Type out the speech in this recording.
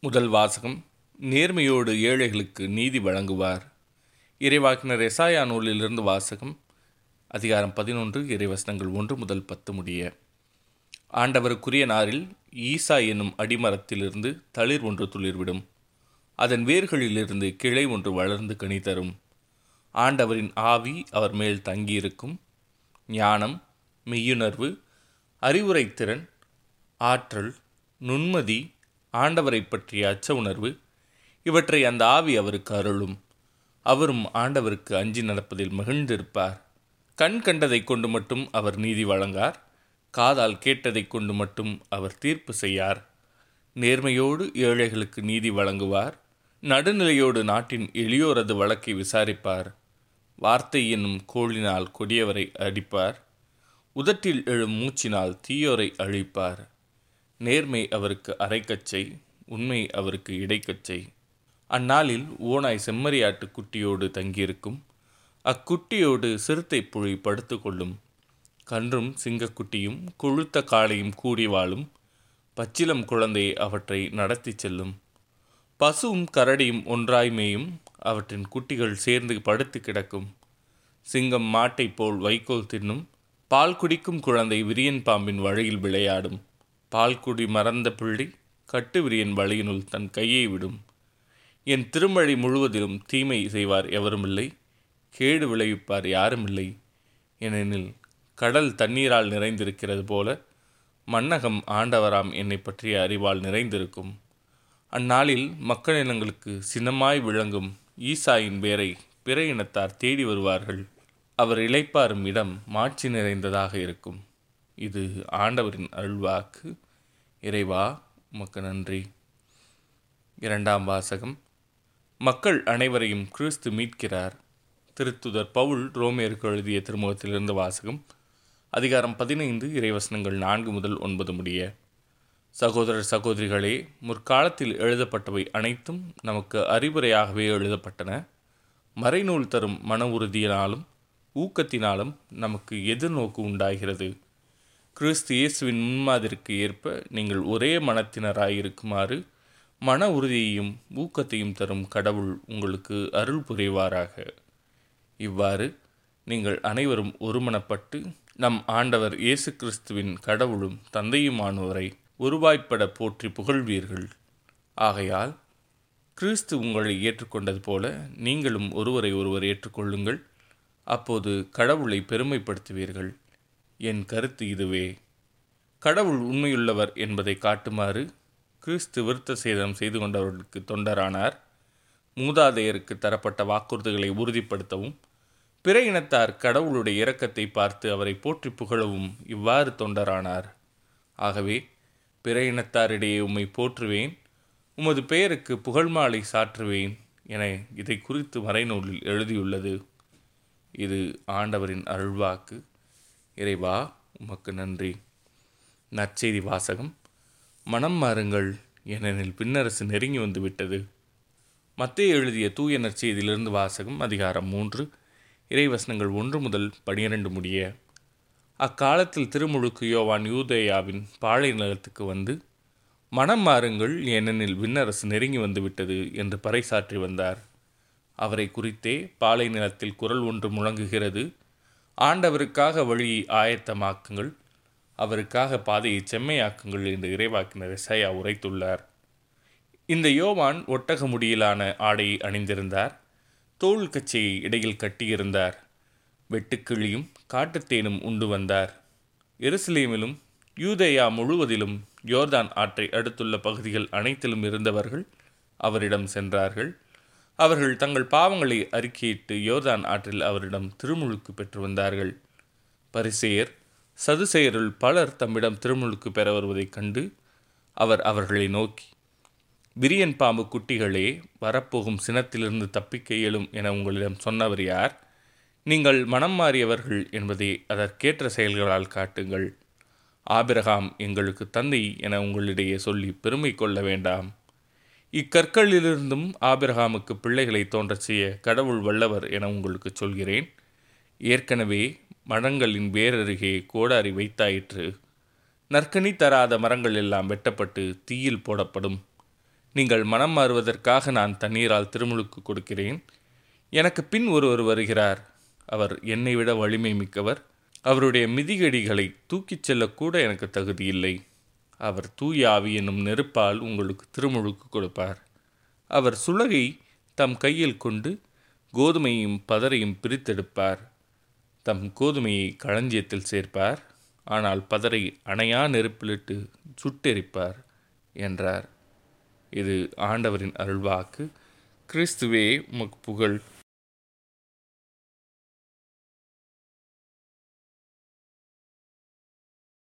முதல் வாசகம் நேர்மையோடு ஏழைகளுக்கு நீதி வழங்குவார். இறைவாக்கினர் எசாயா நூலிலிருந்து வாசகம் அதிகாரம் பதினொன்று இறைவசனங்கள் ஒன்று முதல் பத்து முடிய. ஆண்டவருக்குரிய நாரில் ஈசா என்னும் அடிமரத்திலிருந்து தளிர் ஒன்று துளிர்விடும். அதன் வேர்களிலிருந்து கிளை ஒன்று வளர்ந்து கனி தரும். ஆண்டவரின் ஆவி அவர் மேல் தங்கியிருக்கும். ஞானம் மெய்யுணர்வு அறிவுரைத்திறன் ஆற்றல் நுண்மதி ஆண்டவரை பற்றிய அச்ச உணர்வு இவற்றை அந்த ஆவி அவருக்கு அருளும். அவரும் ஆண்டவருக்கு அஞ்சி நடப்பதில் மகிழ்ந்திருப்பார். கண் கண்டதைக் கொண்டு மட்டும் அவர் நீதி வழங்கார். காதால் கேட்டதைக் கொண்டு மட்டும் அவர் தீர்ப்பு செய்யார். நேர்மையோடு ஏழைகளுக்கு நீதி வழங்குவார். நடுநிலையோடு நாட்டின் எளியோரது வழக்கை விசாரிப்பார். வார்த்தை என்னும் கோளினால் கொடியவரை அடிப்பார். உதட்டில் எழும் மூச்சினால் தீயோரை அழிப்பார். நேர்மை அவருக்கு அரைக்கச்சை உண்மை அவருக்கு இடைக்கச்சை அந்நாளில் ஓனாய் செம்மறியாட்டு குட்டியோடு தங்கியிருக்கும். அக்குட்டியோடு சிறுத்தை புழி படுத்து கொள்ளும். கன்றும் சிங்கக்குட்டியும் கொழுத்த காளையும் கூடி வாழும். பச்சிலம் குழந்தை அவற்றை நடத்தி செல்லும். பசுவும் கரடியும் ஒன்றாய் மேயும். அவற்றின் குட்டிகள் சேர்ந்து படுத்து கிடக்கும். சிங்கம் மாட்டைப் போல் வைக்கோல் தின்னும். பால் குடிக்கும் குழந்தை விரியன் பாம்பின் வழியில் விளையாடும். பால் குடி மறந்த பிள்ளை கட்டுவிரியின் வழியினுள் தன் கையை விடும். என் திருமழி முழுவதிலும் தீமை செய்வார் எவருமில்லை கேடு விளைவிப்பார் யாருமில்லை. ஏனெனில் கடல் தண்ணீரால் நிறைந்திருக்கிறது போல மன்னகம் ஆண்டவராம் என்னை பற்றிய அறிவால் நிறைந்திருக்கும். அந்நாளில் மக்களினங்களுக்கு சின்னமாய் விளங்கும் ஈசாயின் வேரை பிற இனத்தார் தேடி வருவார்கள். அவர் இழைப்பாரும் இடம் மாட்சி நிறைந்ததாக இருக்கும். இது ஆண்டவரின் அருள்வாக்கு. இறைவா உமக்கு நன்றி. இரண்டாம் வாசகம். மக்கள் அனைவரையும் கிறிஸ்து மீட்கிறார். திருத்துதர் பவுல் ரோமியருக்கு எழுதிய திருமுகத்திலிருந்து வாசகம். அதிகாரம் பதினைந்து இறைவசனங்கள் நான்கு முதல் ஒன்பது முடிய. சகோதரர் சகோதரிகளே முற்காலத்தில் எழுதப்பட்டவை அனைத்தும் நமக்கு அறிவுரையாகவே எழுதப்பட்டன. மறைநூல் தரும் மன உறுதியினாலும் ஊக்கத்தினாலும் நமக்கு எதிர்நோக்கு உண்டாகிறது. கிறிஸ்து இயேசுவின் முன்மாதிரிக்கு ஏற்ப நீங்கள் ஒரே மனத்தினராயிருக்குமாறு மன உறுதியையும் ஊக்கத்தையும் தரும் கடவுள் உங்களுக்கு அருள் புரிவாராக. இவ்வாறு நீங்கள் அனைவரும் ஒருமனப்பட்டு நம் ஆண்டவர் இயேசு கிறிஸ்துவின் கடவுளும் தந்தையுமானவரை உருவாய்ப்பட போற்றி புகழ்வீர்கள். ஆகையால் கிறிஸ்து உங்களை ஏற்றுக்கொண்டது போல நீங்களும் ஒருவரை ஒருவர் ஏற்றுக்கொள்ளுங்கள். அப்போது கடவுளை பெருமைப்படுத்துவீர்கள். என் கருத்து இதுவே. கடவுள் உண்மையுள்ளவர் என்பதை காட்டுமாறு கிறிஸ்து விருத்த சேதம் செய்து கொண்டவர்களுக்கு தொண்டரானார். மூதாதையருக்கு தரப்பட்ட வாக்குறுதிகளை உறுதிப்படுத்தவும் பிற இனத்தார் கடவுளுடைய இரக்கத்தை பார்த்து அவரை போற்றி புகழவும் இவ்வாறு தொண்டரானார். ஆகவே பிற இனத்தாரிடையே உம்மை போற்றுவேன் உமது பெயருக்கு புகழ் மாலை சாற்றுவேன் என இதை குறித்து மறைநூலில் எழுதியுள்ளது. இது ஆண்டவரின் அருள்வாக்கு. இறைவா உமக்கு நன்றி. நற்செய்தி வாசகம் மனம் மாறுங்கள் ஏனெனில் பின்னரசு நெருங்கி வந்து விட்டது மத்திய எழுதிய தூய நற்செய்தியிலிருந்து வாசகம் அதிகாரம் மூன்று இறைவசனங்கள் ஒன்று முதல் பனிரெண்டு முடிய. அக்காலத்தில் திருமுழுக்கு யோவான் யூதேயாவின் பாலை நிலத்துக்கு வந்து மனம் மாறுங்கள் ஏனெனில் விண்ணரசு நெருங்கி வந்துவிட்டது என்று பறைசாற்றி வந்தார். அவரை குறித்தே பாலை நிலத்தில் குரல் ஒன்று முழங்குகிறது. ஆண்டவருக்காக வழியை ஆயத்தமாக்குங்கள். அவருக்காக பாதையை செம்மையாக்குங்கள் என்று இறைவாக்கினர் இசையா உரைத்துள்ளார். இந்த யோவான் ஒட்டக முடியிலான ஆடையை அணிந்திருந்தார். தோல் கச்சையை இடையில் கட்டியிருந்தார். வெட்டுக்கிளியும் காட்டுத்தேனும் உண்டு வந்தார். எருசலேமிலும் யூதேயா முழுவதிலும் யோர்தான் ஆற்றை அடுத்துள்ள பகுதிகள் அனைத்திலும் இருந்தவர்கள் அவரிடம் சென்றார்கள். அவர்கள் தங்கள் பாவங்களை அறிக்கையிட்டு யோர்தான் ஆற்றில் அவரிடம் திருமுழுக்கு பெற்று வந்தார்கள். பரிசெயர் சதுசெயருள் பலர் தம்மிடம் திருமுழுக்கு பெற வருவதைக் கண்டு அவர் அவர்களை நோக்கி விரியன் பாம்பு குட்டிகளே வரப்போகும் சினத்திலிருந்து தப்பிக்க இயலும் என உங்களிடம் சொன்னவர் யார்? நீங்கள் மனம் மாறியவர்கள் என்பதை அதற்கேற்ற செயல்களால் காட்டுங்கள். ஆபிரகாம் எங்களுக்கு தந்தை என உங்களிடையே சொல்லி பெருமை கொள்ள வேண்டாம். இக்கற்களிலிருந்தும் ஆபிரகாமுக்கு பிள்ளைகளை தோன்றச் செய்ய கடவுள் வல்லவர் என உங்களுக்கு சொல்கிறேன். ஏற்கனவே மரங்களின் வேரருகே கோடாரி வைத்தாயிற்று. நற்கனி தராத மரங்கள் எல்லாம் வெட்டப்பட்டு தீயில் போடப்படும். நீங்கள் மனம் மாறுவதற்காக நான் தண்ணீரால் திருமுழுக்கு கொடுக்கிறேன். எனக்கு பின் ஒருவர் வருகிறார். அவர் என்னை விட வலிமை மிக்கவர். அவருடைய மிதிகடிகளை தூக்கிச் செல்லக்கூட எனக்கு தகுதியில்லை. அவர் தூய ஆவி என்னும் நெருப்பால் உங்களுக்கு திருமுழுக்கு கொடுப்பார். அவர் சுலகை தம் கையில் கொண்டு கோதுமையும் பதரையும் பிரித்தெடுப்பார். தம் கோதுமையை களஞ்சியத்தில் சேர்ப்பார். ஆனால் பதரை அணையா நெருப்பிலிட்டு சுட்டெரிப்பார் என்றார். இது ஆண்டவரின் அருள்வாக்கு. கிறிஸ்துவே உமக்கு புகழ்.